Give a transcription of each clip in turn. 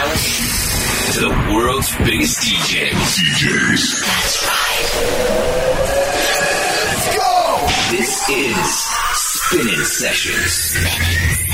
to the world's biggest DJs. DJs. That's right. Let's go! This is Spinnin' Sessions.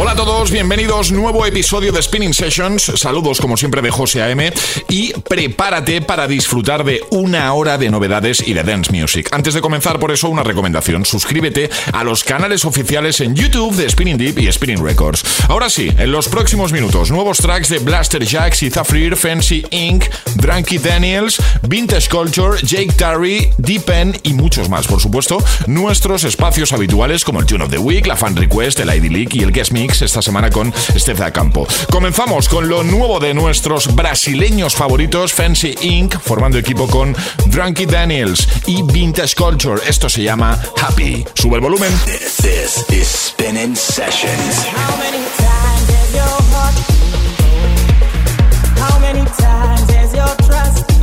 Hola a todos, bienvenidos. Nuevo episodio de Spinning Sessions. Saludos como siempre de José AM y prepárate para disfrutar de una hora de novedades y de dance music. Antes de comenzar, por eso, una recomendación. Suscríbete a los canales oficiales en YouTube de Spinning Deep y Spinning Records. Ahora sí, en los próximos minutos, nuevos tracks de Blaster Jacks y Zafrir, Fancy Inc., Drunky Daniels, Vintage Culture, Jake Tarry, Deepen y muchos más, por supuesto. Nuestros espacios habituales como el Tune of the Week, la Fan Request, el ID Leak y el Guest Mix esta semana con Steph da Campo. Comenzamos con lo nuevo de nuestros brasileños favoritos, Fancy Inc., formando equipo con Drunky Daniels y Vintage Culture. Esto se llama Happy. Sube el volumen. This is Spinning Sessions. Your heart How many times has your trust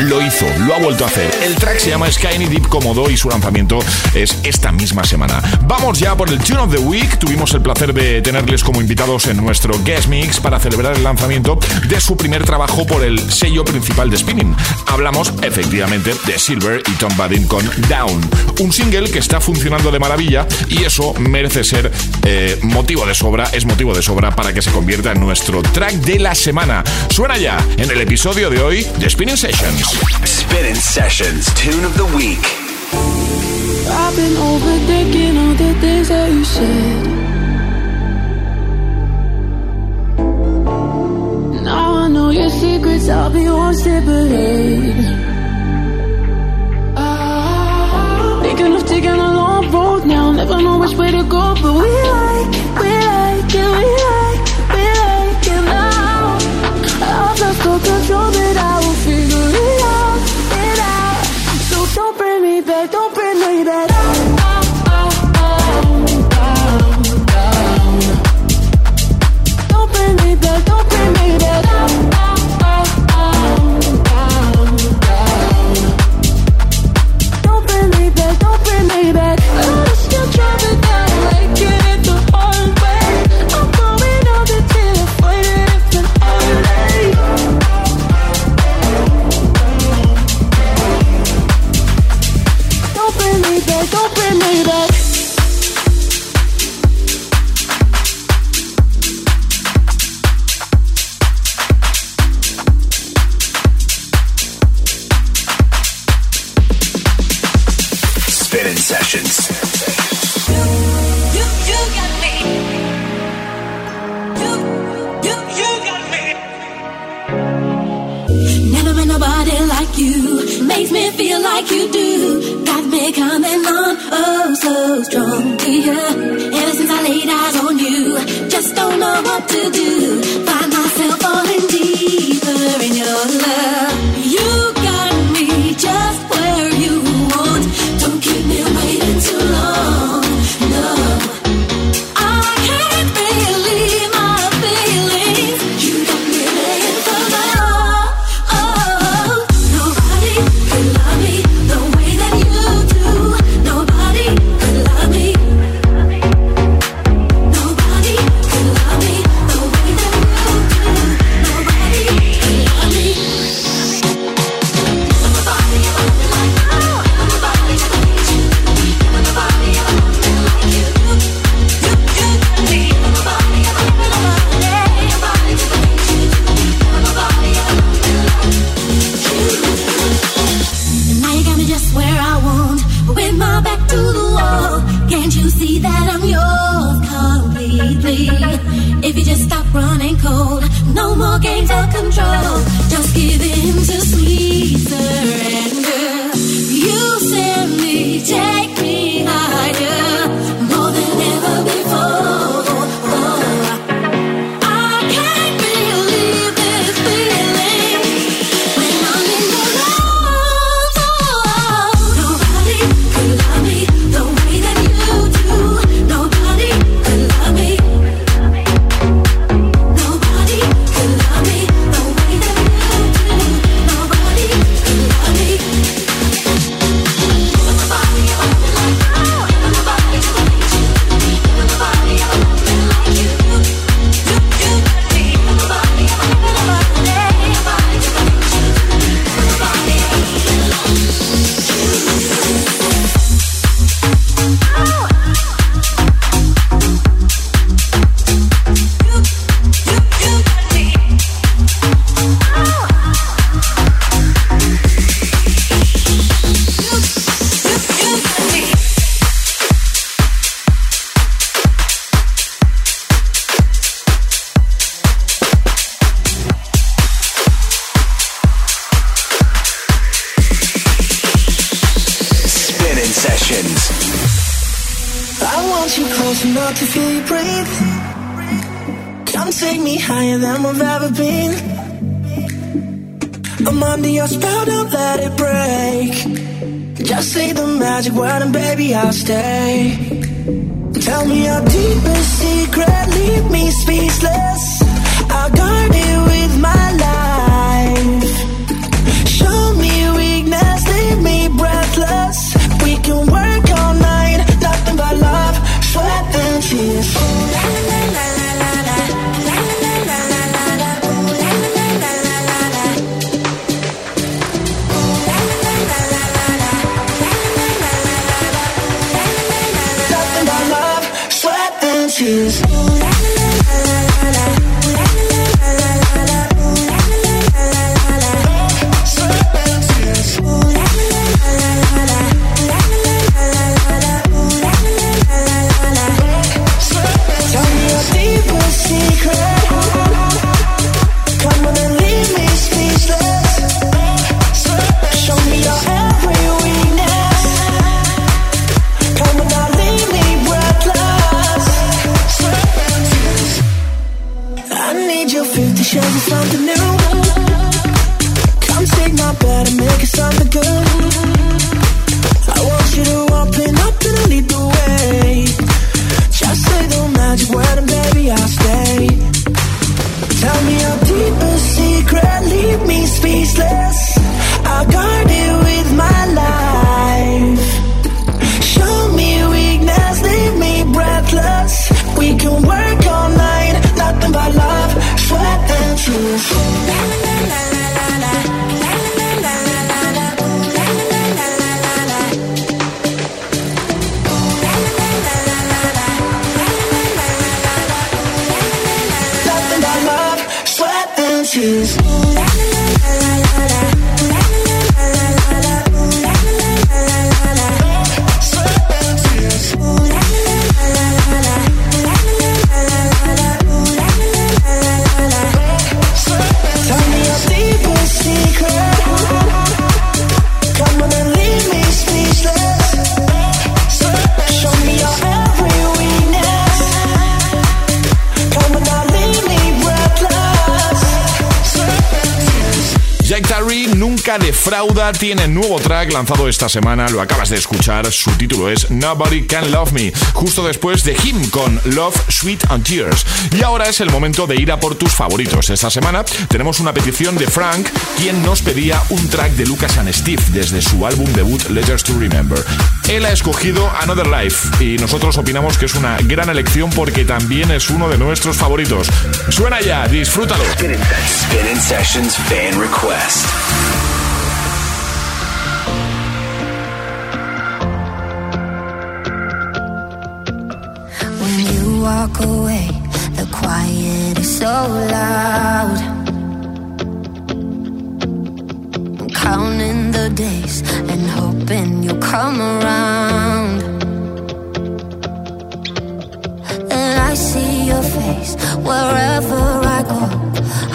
lo hizo, lo ha vuelto a hacer. El track se llama Sky Deep Comodo y su lanzamiento es esta misma semana. Vamos ya por el Tune of the Week. Tuvimos el placer de tenerles como invitados en nuestro Guest Mix para celebrar el lanzamiento de su primer trabajo por el sello principal de Spinning hablamos efectivamente de Silver y Tom Badin con Down, un single que está funcionando de maravilla y eso merece ser eh, motivo de sobra, es motivo de sobra para que se convierta en nuestro track de la semana. Suena ya en el episodio de hoy de Spinning Sessions. Spinning Sessions, Tune of the Week. secrets, I'll be one step ahead. Thinking of taking a long road now, never know which way to go, but we enough to feel you breathe. Come take me higher than I've ever been. I'm under your spell, don't let it break. Just say the magic word and baby I'll stay. Tell me your deepest secret, leave me speechless. I'll guard it with my life. Defrauda, tiene nuevo track lanzado esta semana, lo acabas de escuchar, su título es Nobody Can Love Me, justo después de Him con Love, Sweet and Tears. Y ahora es el momento de ir a por tus favoritos. Esta semana tenemos una petición de Frank, quien nos pedía un track de Lucas and Steve desde su álbum debut Letters to Remember. Él ha escogido Another Life y nosotros opinamos que es una gran elección porque también es uno de nuestros favoritos. Suena ya, disfrútalo. Walk away, the quiet is so loud. I'm counting the days and hoping you'll come around. And I see your face wherever I go,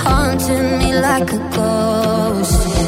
haunting me like a ghost.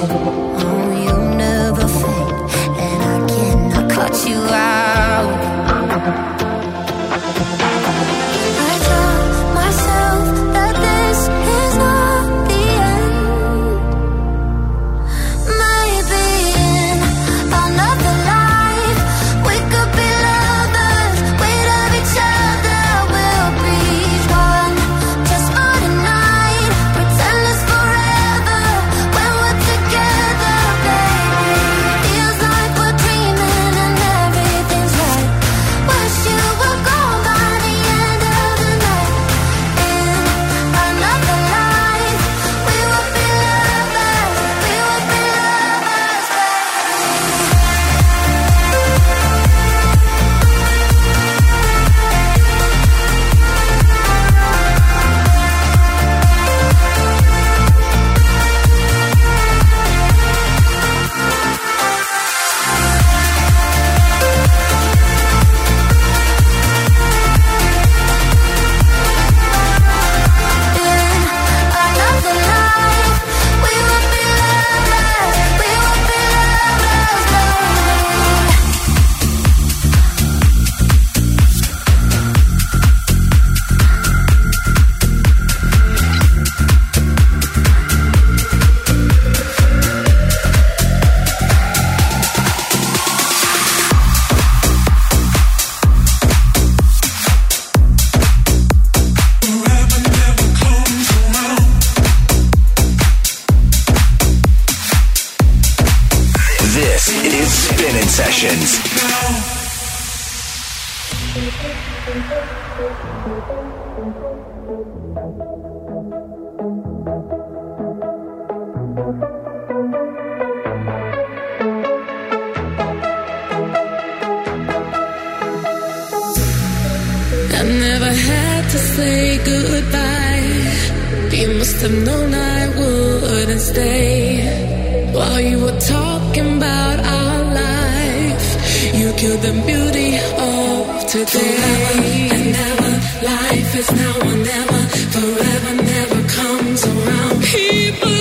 It's Spinnin' Sessions. I never had to say goodbye. You must have known I wouldn't stay. While you were talking about our life, you killed the beauty of today. Forever and never, life is now or never. Forever never comes around. People.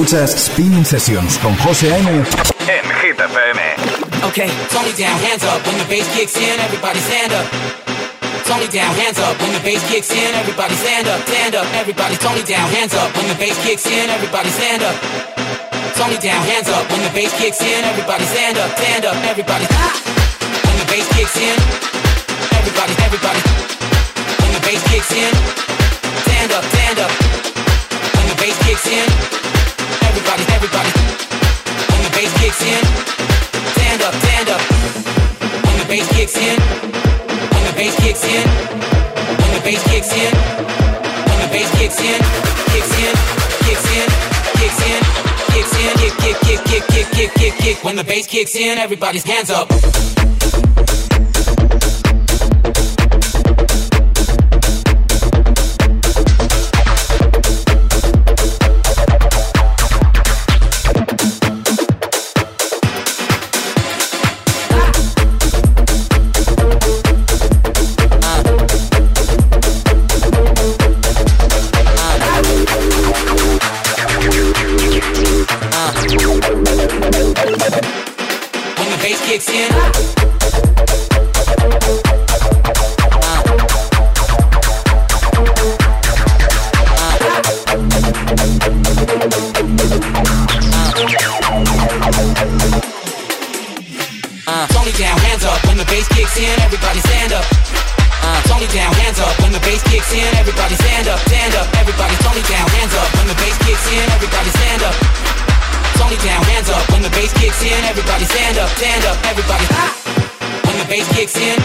Escuchas Spinnin' Sessions con José A.M. en Hit FM. Okay, Tony down, hands up. When the bass kicks in, everybody stand up. Tony down, hands up. When the bass kicks in, everybody stand up, stand up. Everybody, Tony down, hands up. When the bass kicks in, everybody stand up. Tony down, hands up. When the bass kicks in, everybody stand up, stand up. Everybody! Ah! When the bass kicks in, everybody, everybody. When the bass kicks in, stand up, stand up. kick. When the bass kicks in, everybody's hands up. bass kicks in, everybody stand up. Uh, Tony down, hands up. When the bass kicks in, everybody stand up, stand up. Everybody, Tony down, hands up. When the bass kicks in, everybody stand up. Tony down, hands up. When the bass kicks in, everybody stand up, stand up. Everybody. Ah! When the bass kicks in,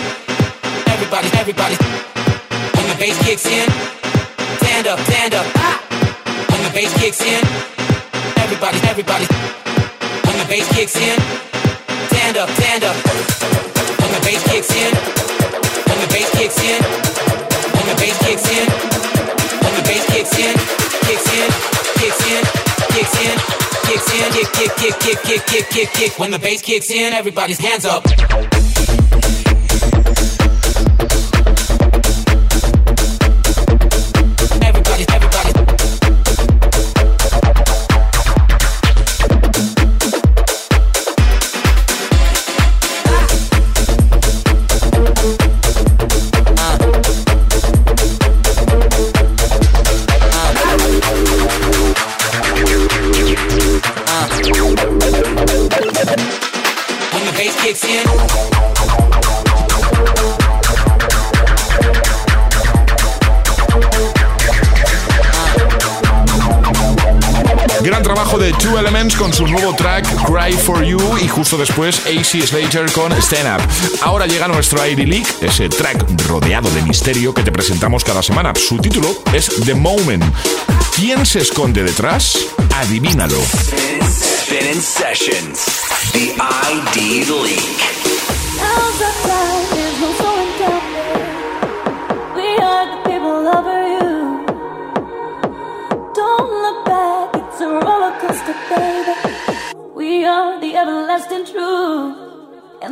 everybody, everybody. When the bass kicks in, stand up, stand up. Ah! When the bass kicks in, everybody, everybody. When the bass kicks in, stand up, stand up when the bass kicks in, when the bass kicks in, When the bass kicks in, When the bass kicks in, kicks in, kicks in, kick, kick, kick, kick, kick, kick, kick, kick. When the bass kicks in, everybody's hands up. Two Elements con su nuevo track Cry for You y justo después AC Slater con Stand Up. Ahora llega nuestro ID Leak, ese track rodeado de misterio que te presentamos cada semana. Su título es The Moment. ¿Quién se esconde detrás? Adivínalo. Spinning Sessions. The ID Leak.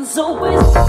So always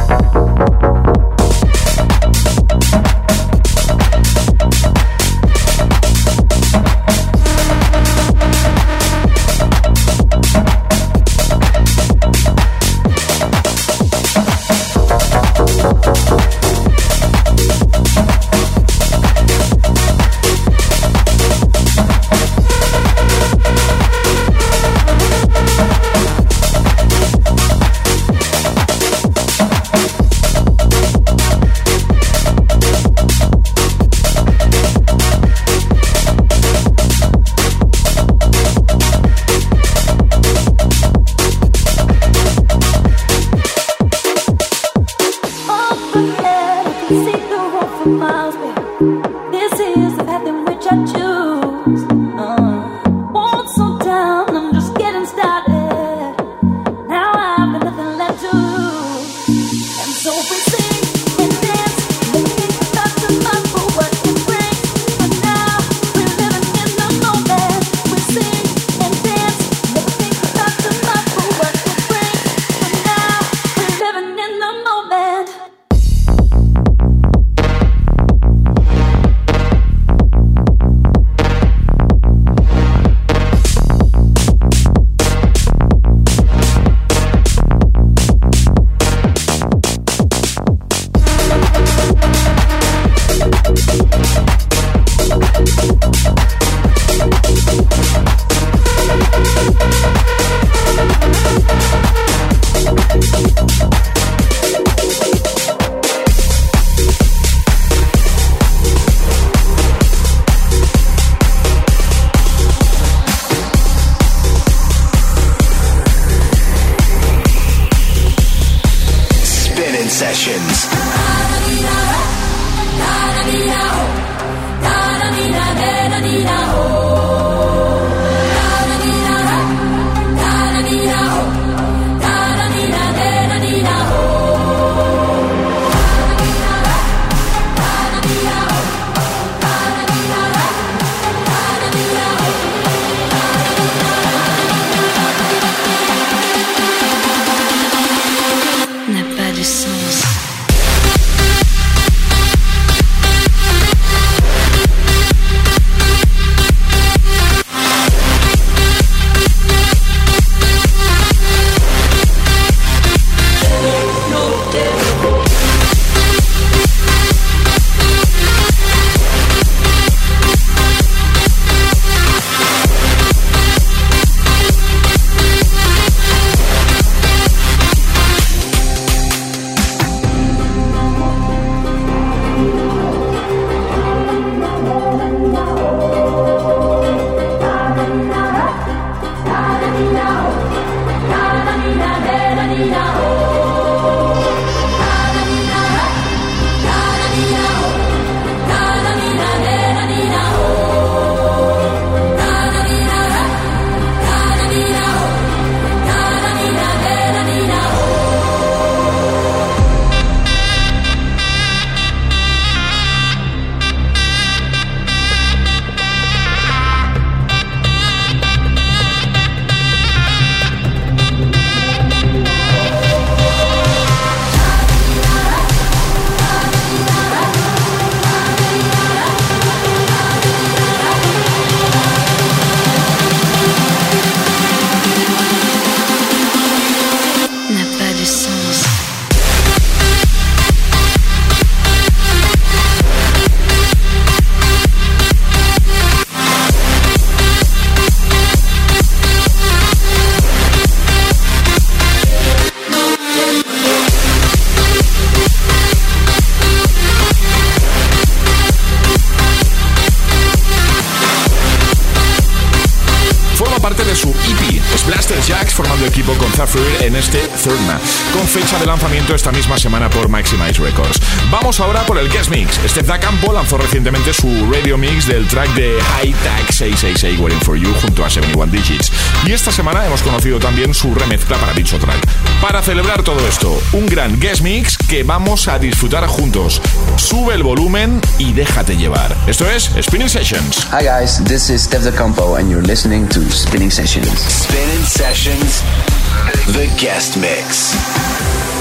equipo con Zafir en este Thurma, con fecha de lanzamiento esta misma semana por Maximize Records. Vamos ahora por el Guest Mix. Steph Da Campo lanzó recientemente su radio mix del track de High Tag 666 Waiting for You junto a 71 Digits. Y esta semana hemos conocido también su remezcla para dicho track. Para celebrar todo esto, un gran Guest Mix que vamos a disfrutar juntos. Sube el volumen y déjate llevar. Esto es Spinning Sessions. Hi guys, this is Steph the Campo and you're listening to Spinning Sessions. Spinning Sessions, the guest mix.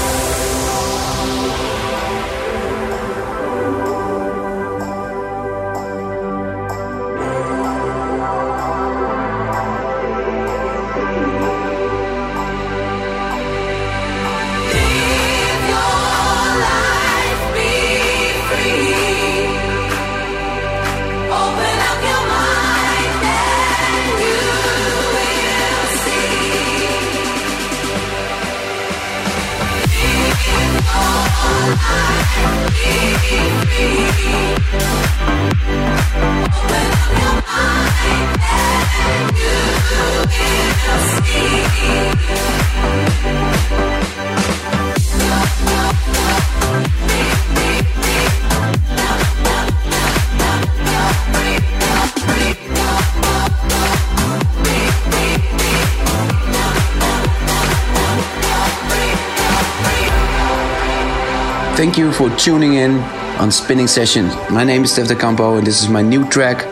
Thank you for tuning in on Spinnin' Sessions. My name is Steff da Campo and this is my new track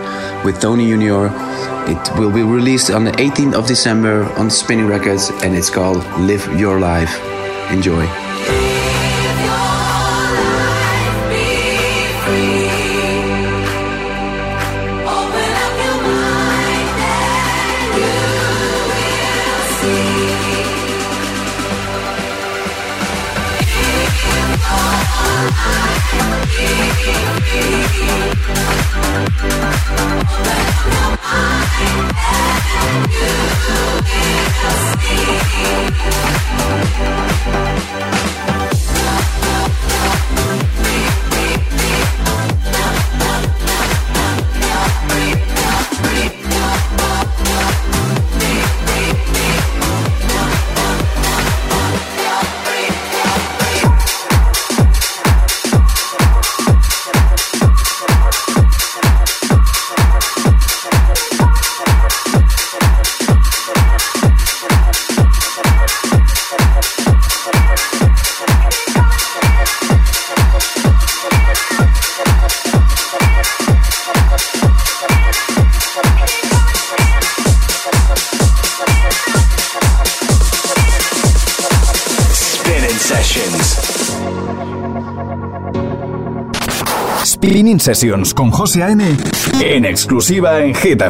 with Tony Junior. It will be released on the 18th of December on Spinnin' Records and it's called Live Your Life. Enjoy. Spinnin' Sessions con José A.M. en exclusiva en Hit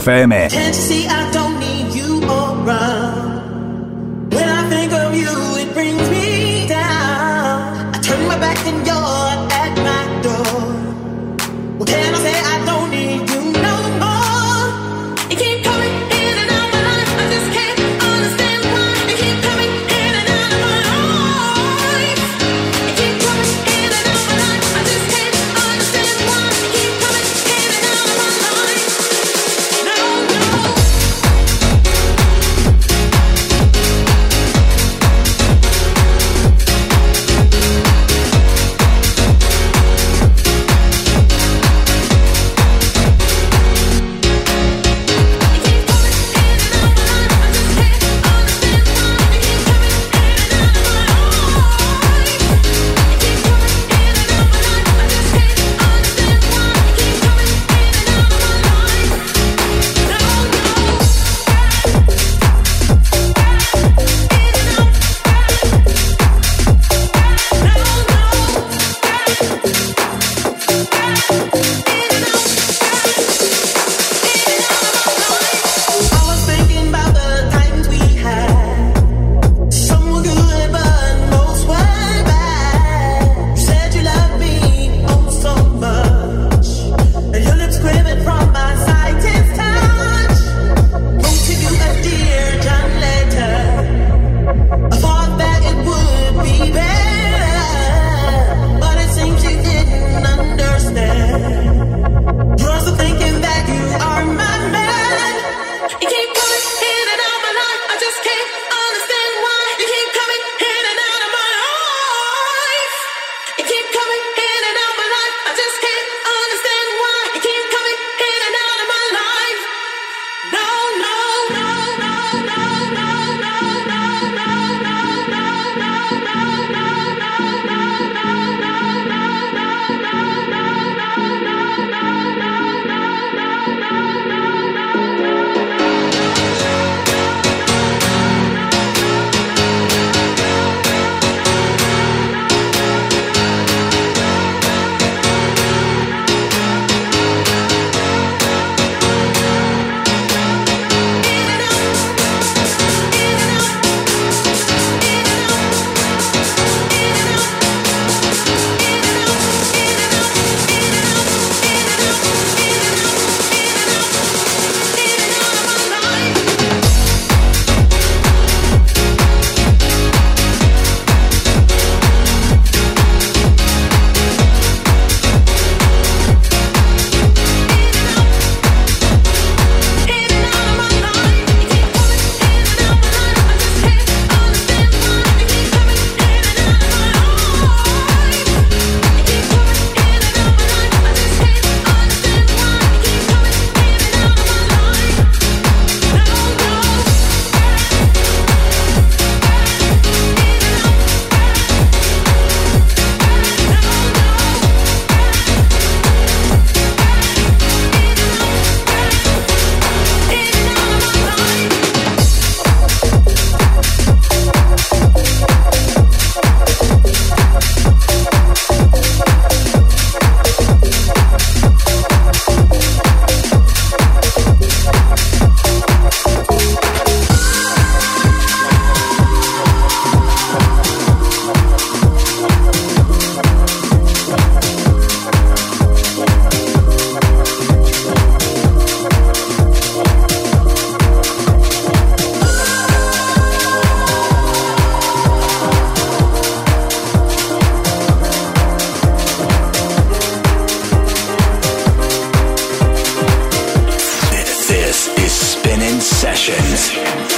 Sessions.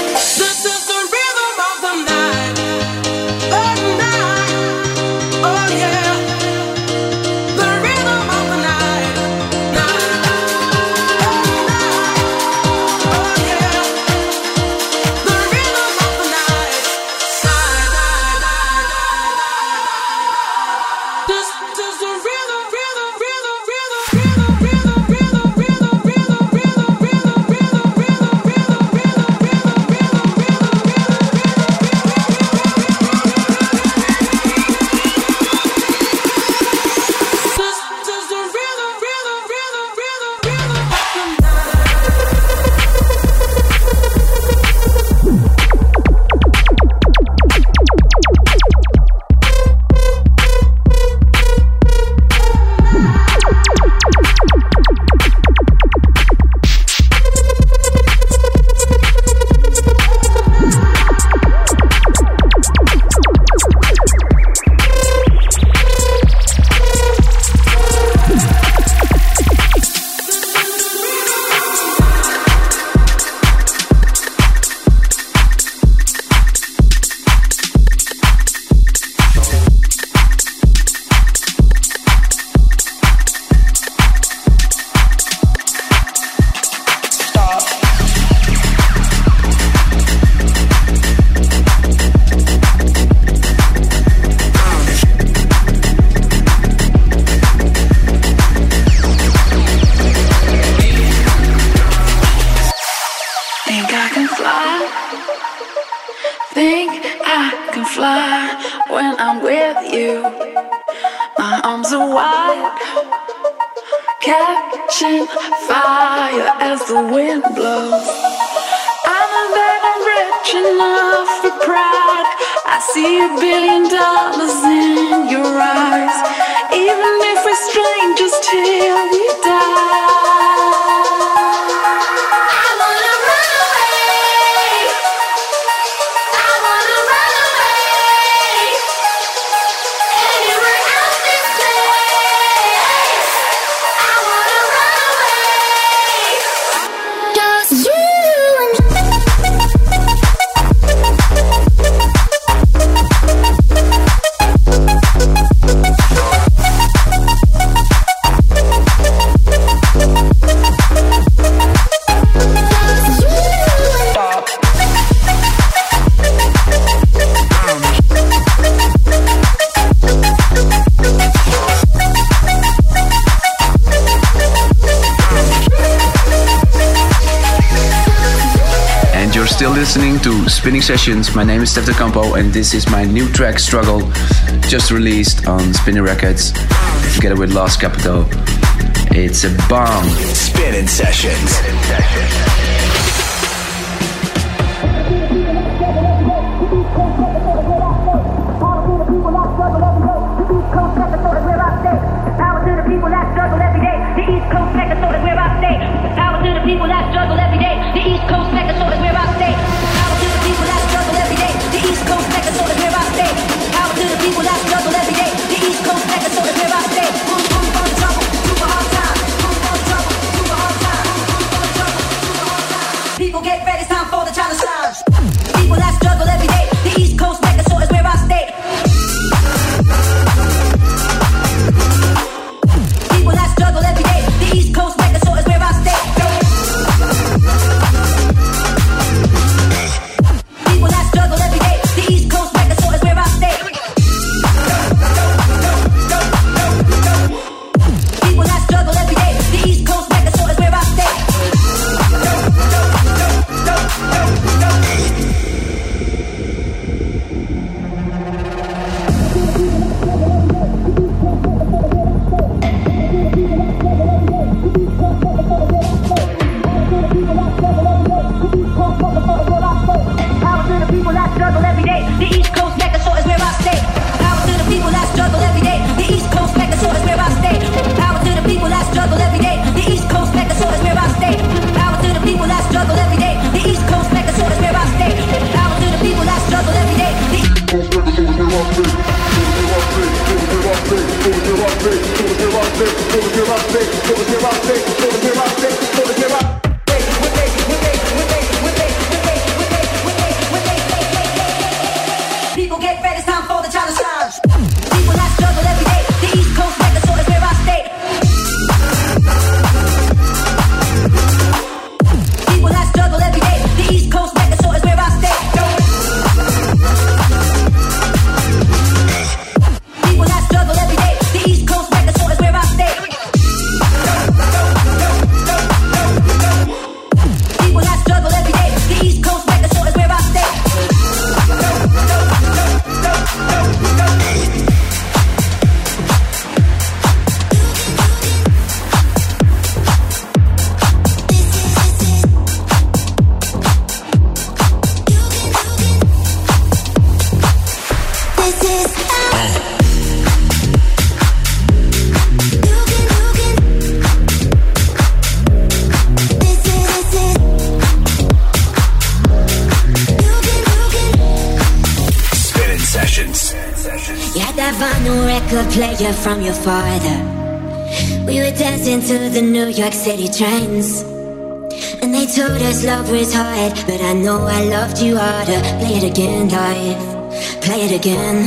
Think I can fly. Think I can fly when I'm with you. My arms are wide, catching fire as the wind blows. I know that I'm rich enough for pride. I see a billion dollars in your eyes. Even if we're strangers till listening to Spinnin' Sessions. My name is Steff Da Campo, and this is my new track, Struggle, just released on Spinnin' Records together with Lost Capital. It's a bomb. Spinnin' Sessions. People from your father. We were dancing to the New York City trains. And they told us love was hard, but I know I loved you harder. Play it again, life. Play it again.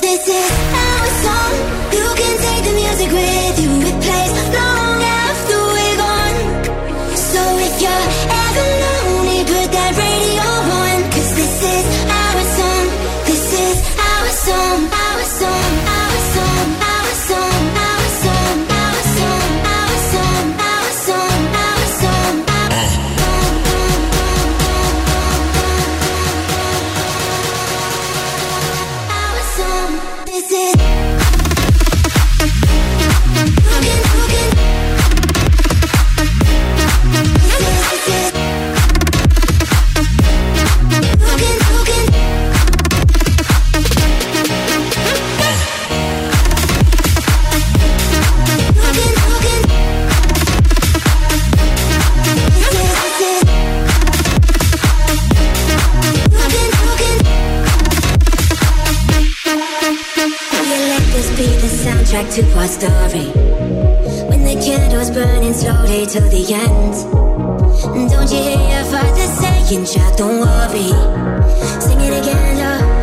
This is our song. You can take the music with soundtrack to our story? When the candle's burning slowly till the end. Don't you hear your father saying, child, don't worry. Sing it again, love.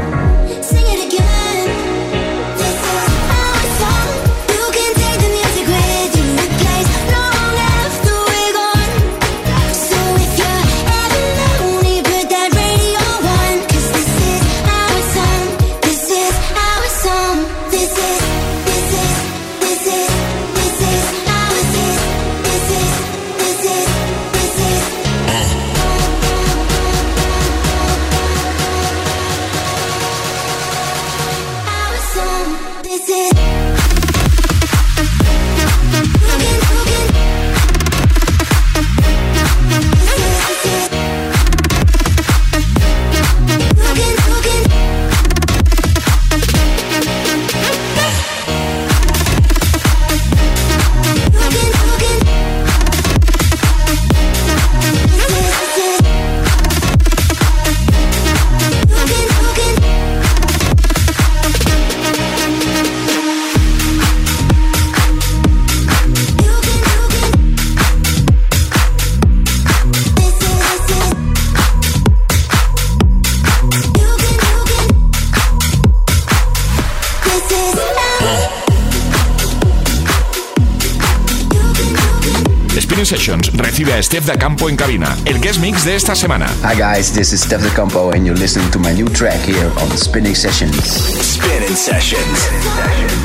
Steph Da Campo en cabina, el guest mix de esta semana. Hi guys, this is Steph the Campo, and you're listening to my new track here on Spinning Sessions. Spinning Sessions.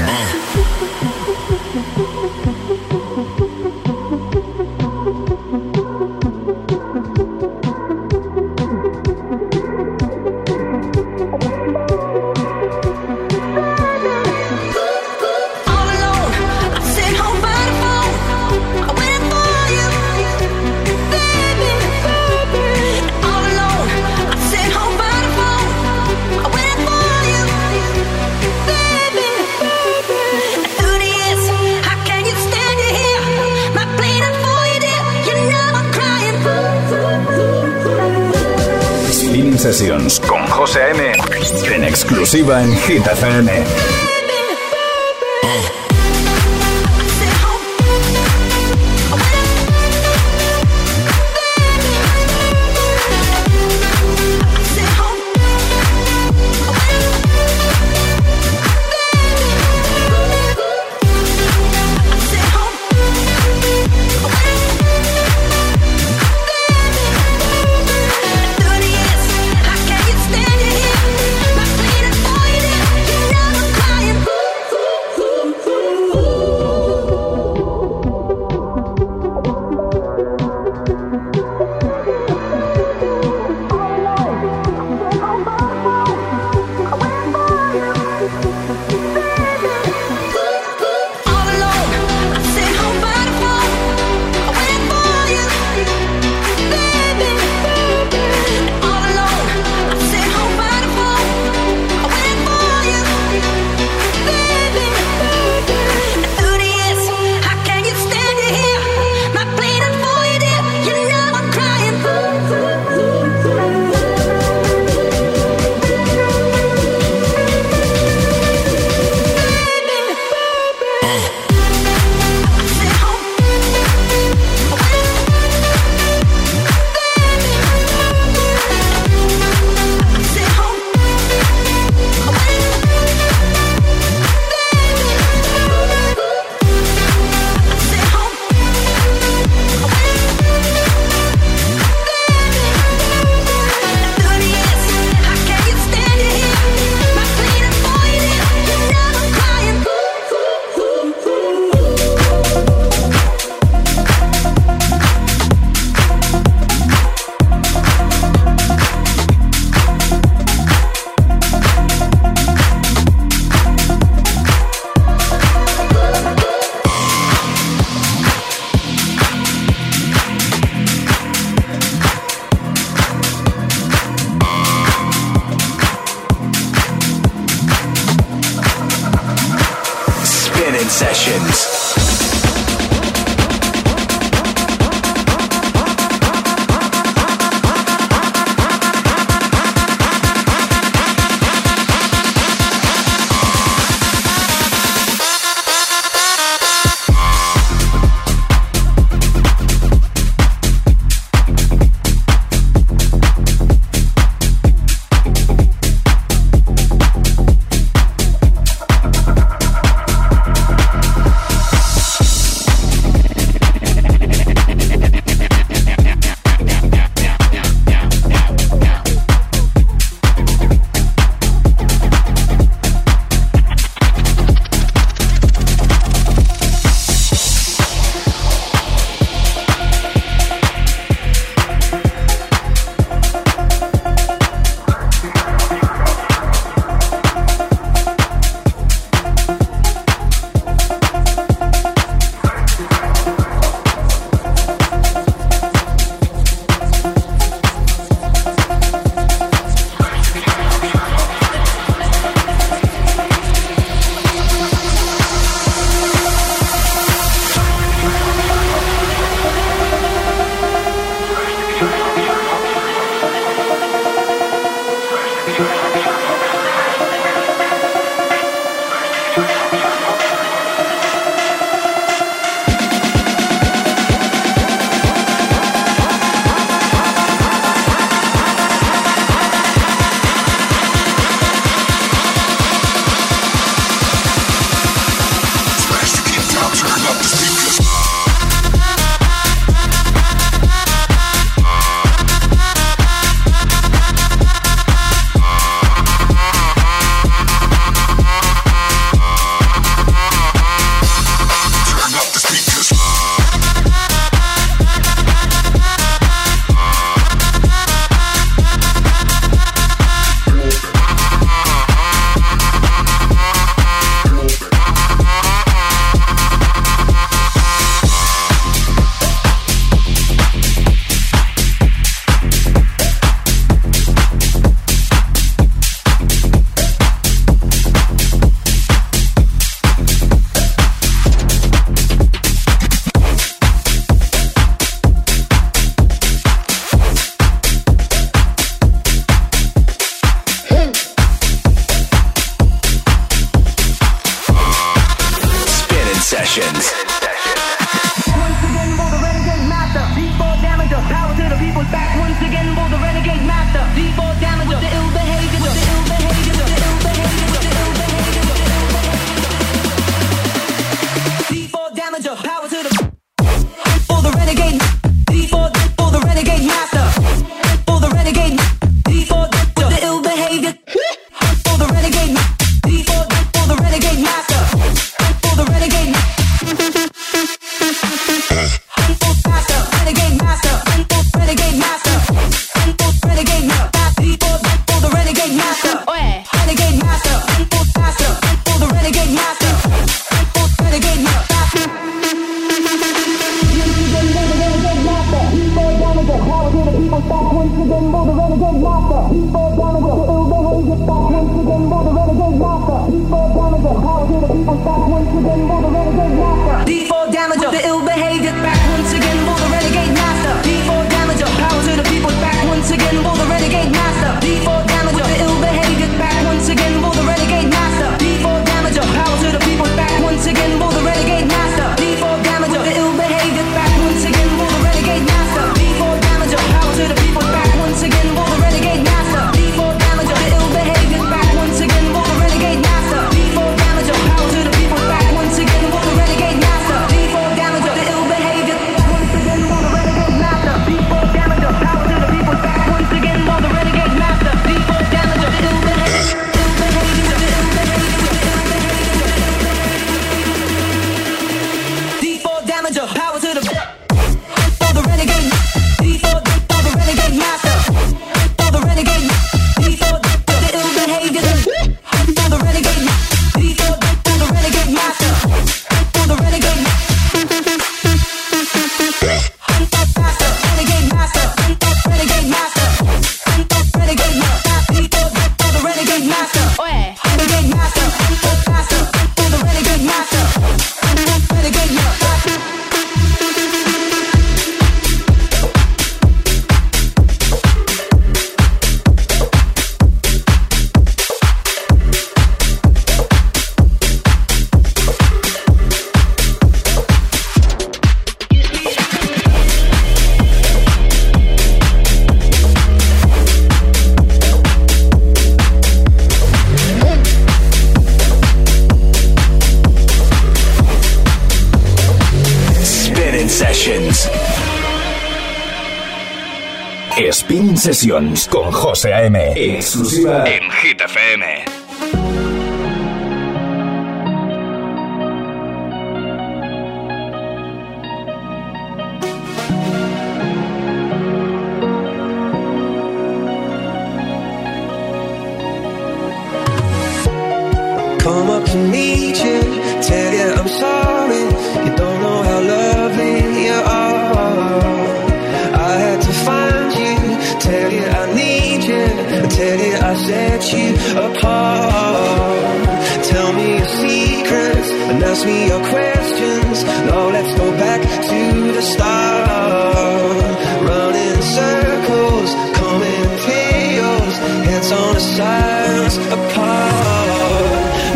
All exclusiva en Hit. of Power Sessions con José A.M. Exclusiva en Hit FM.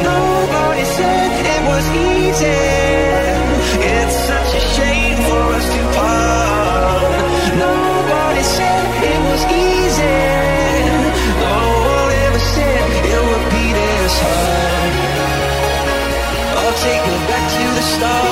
Nobody said it was easy. It's such a shame for us to part. Nobody said it was easy. No one ever said it would be this hard. Take me back to the start.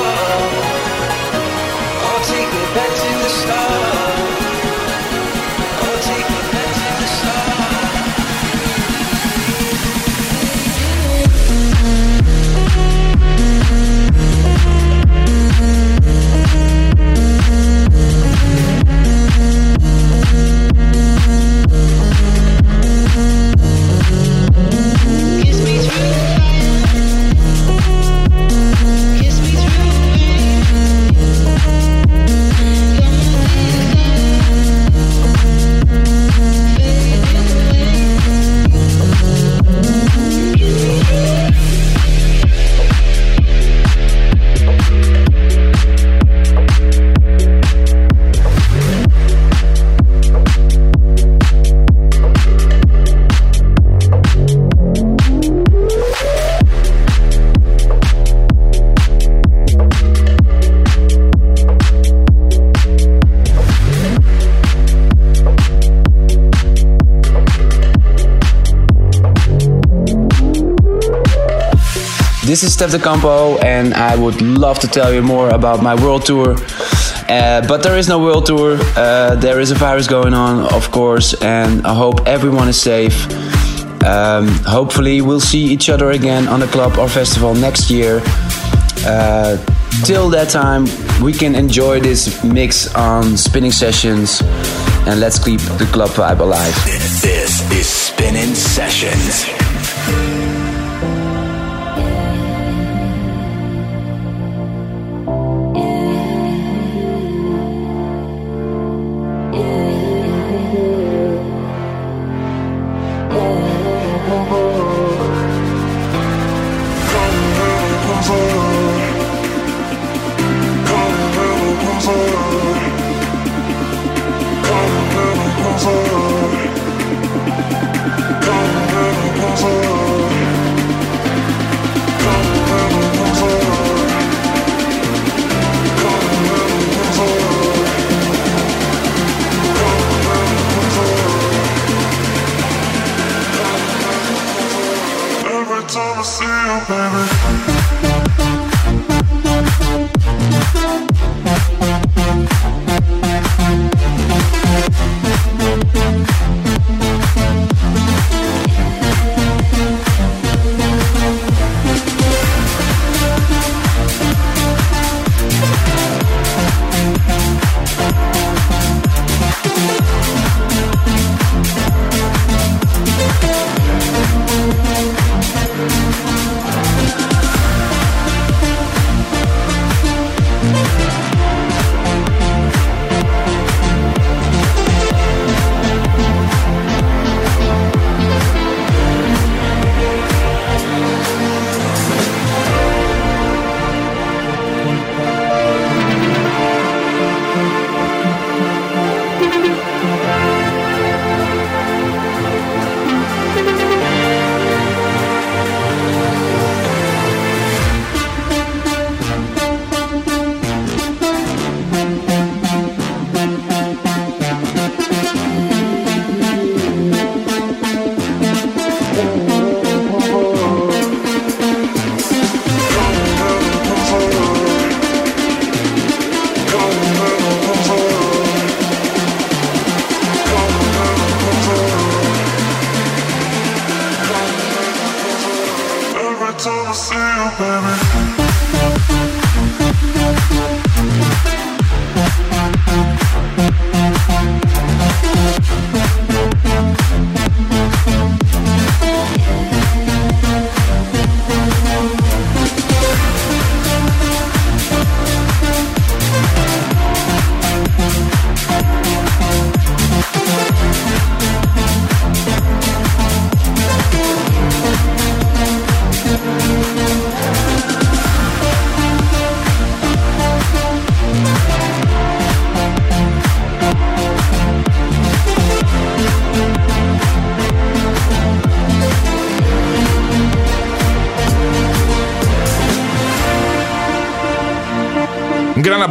This is Steff Da Campo, and I would love to tell you more about my world tour. Uh, but there is no world tour. Uh, there is a virus going on, of course, and I hope everyone is safe. Um, hopefully, we'll see each other again on the club or festival next year. Uh, till that time, we can enjoy this mix on Spinnin' Sessions and let's keep the club vibe alive. This is Spinnin' Sessions.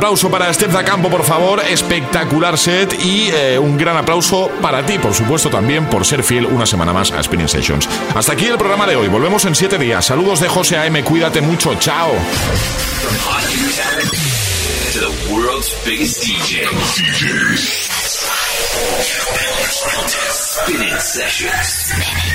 Aplauso para da Campo, por favor. Espectacular set y eh, un gran aplauso para ti, por supuesto, también por ser fiel una semana más a Spinning Sessions. Hasta aquí el programa de hoy. Volvemos en siete días. Saludos de José AM. Cuídate mucho. Chao. Spinning Sessions.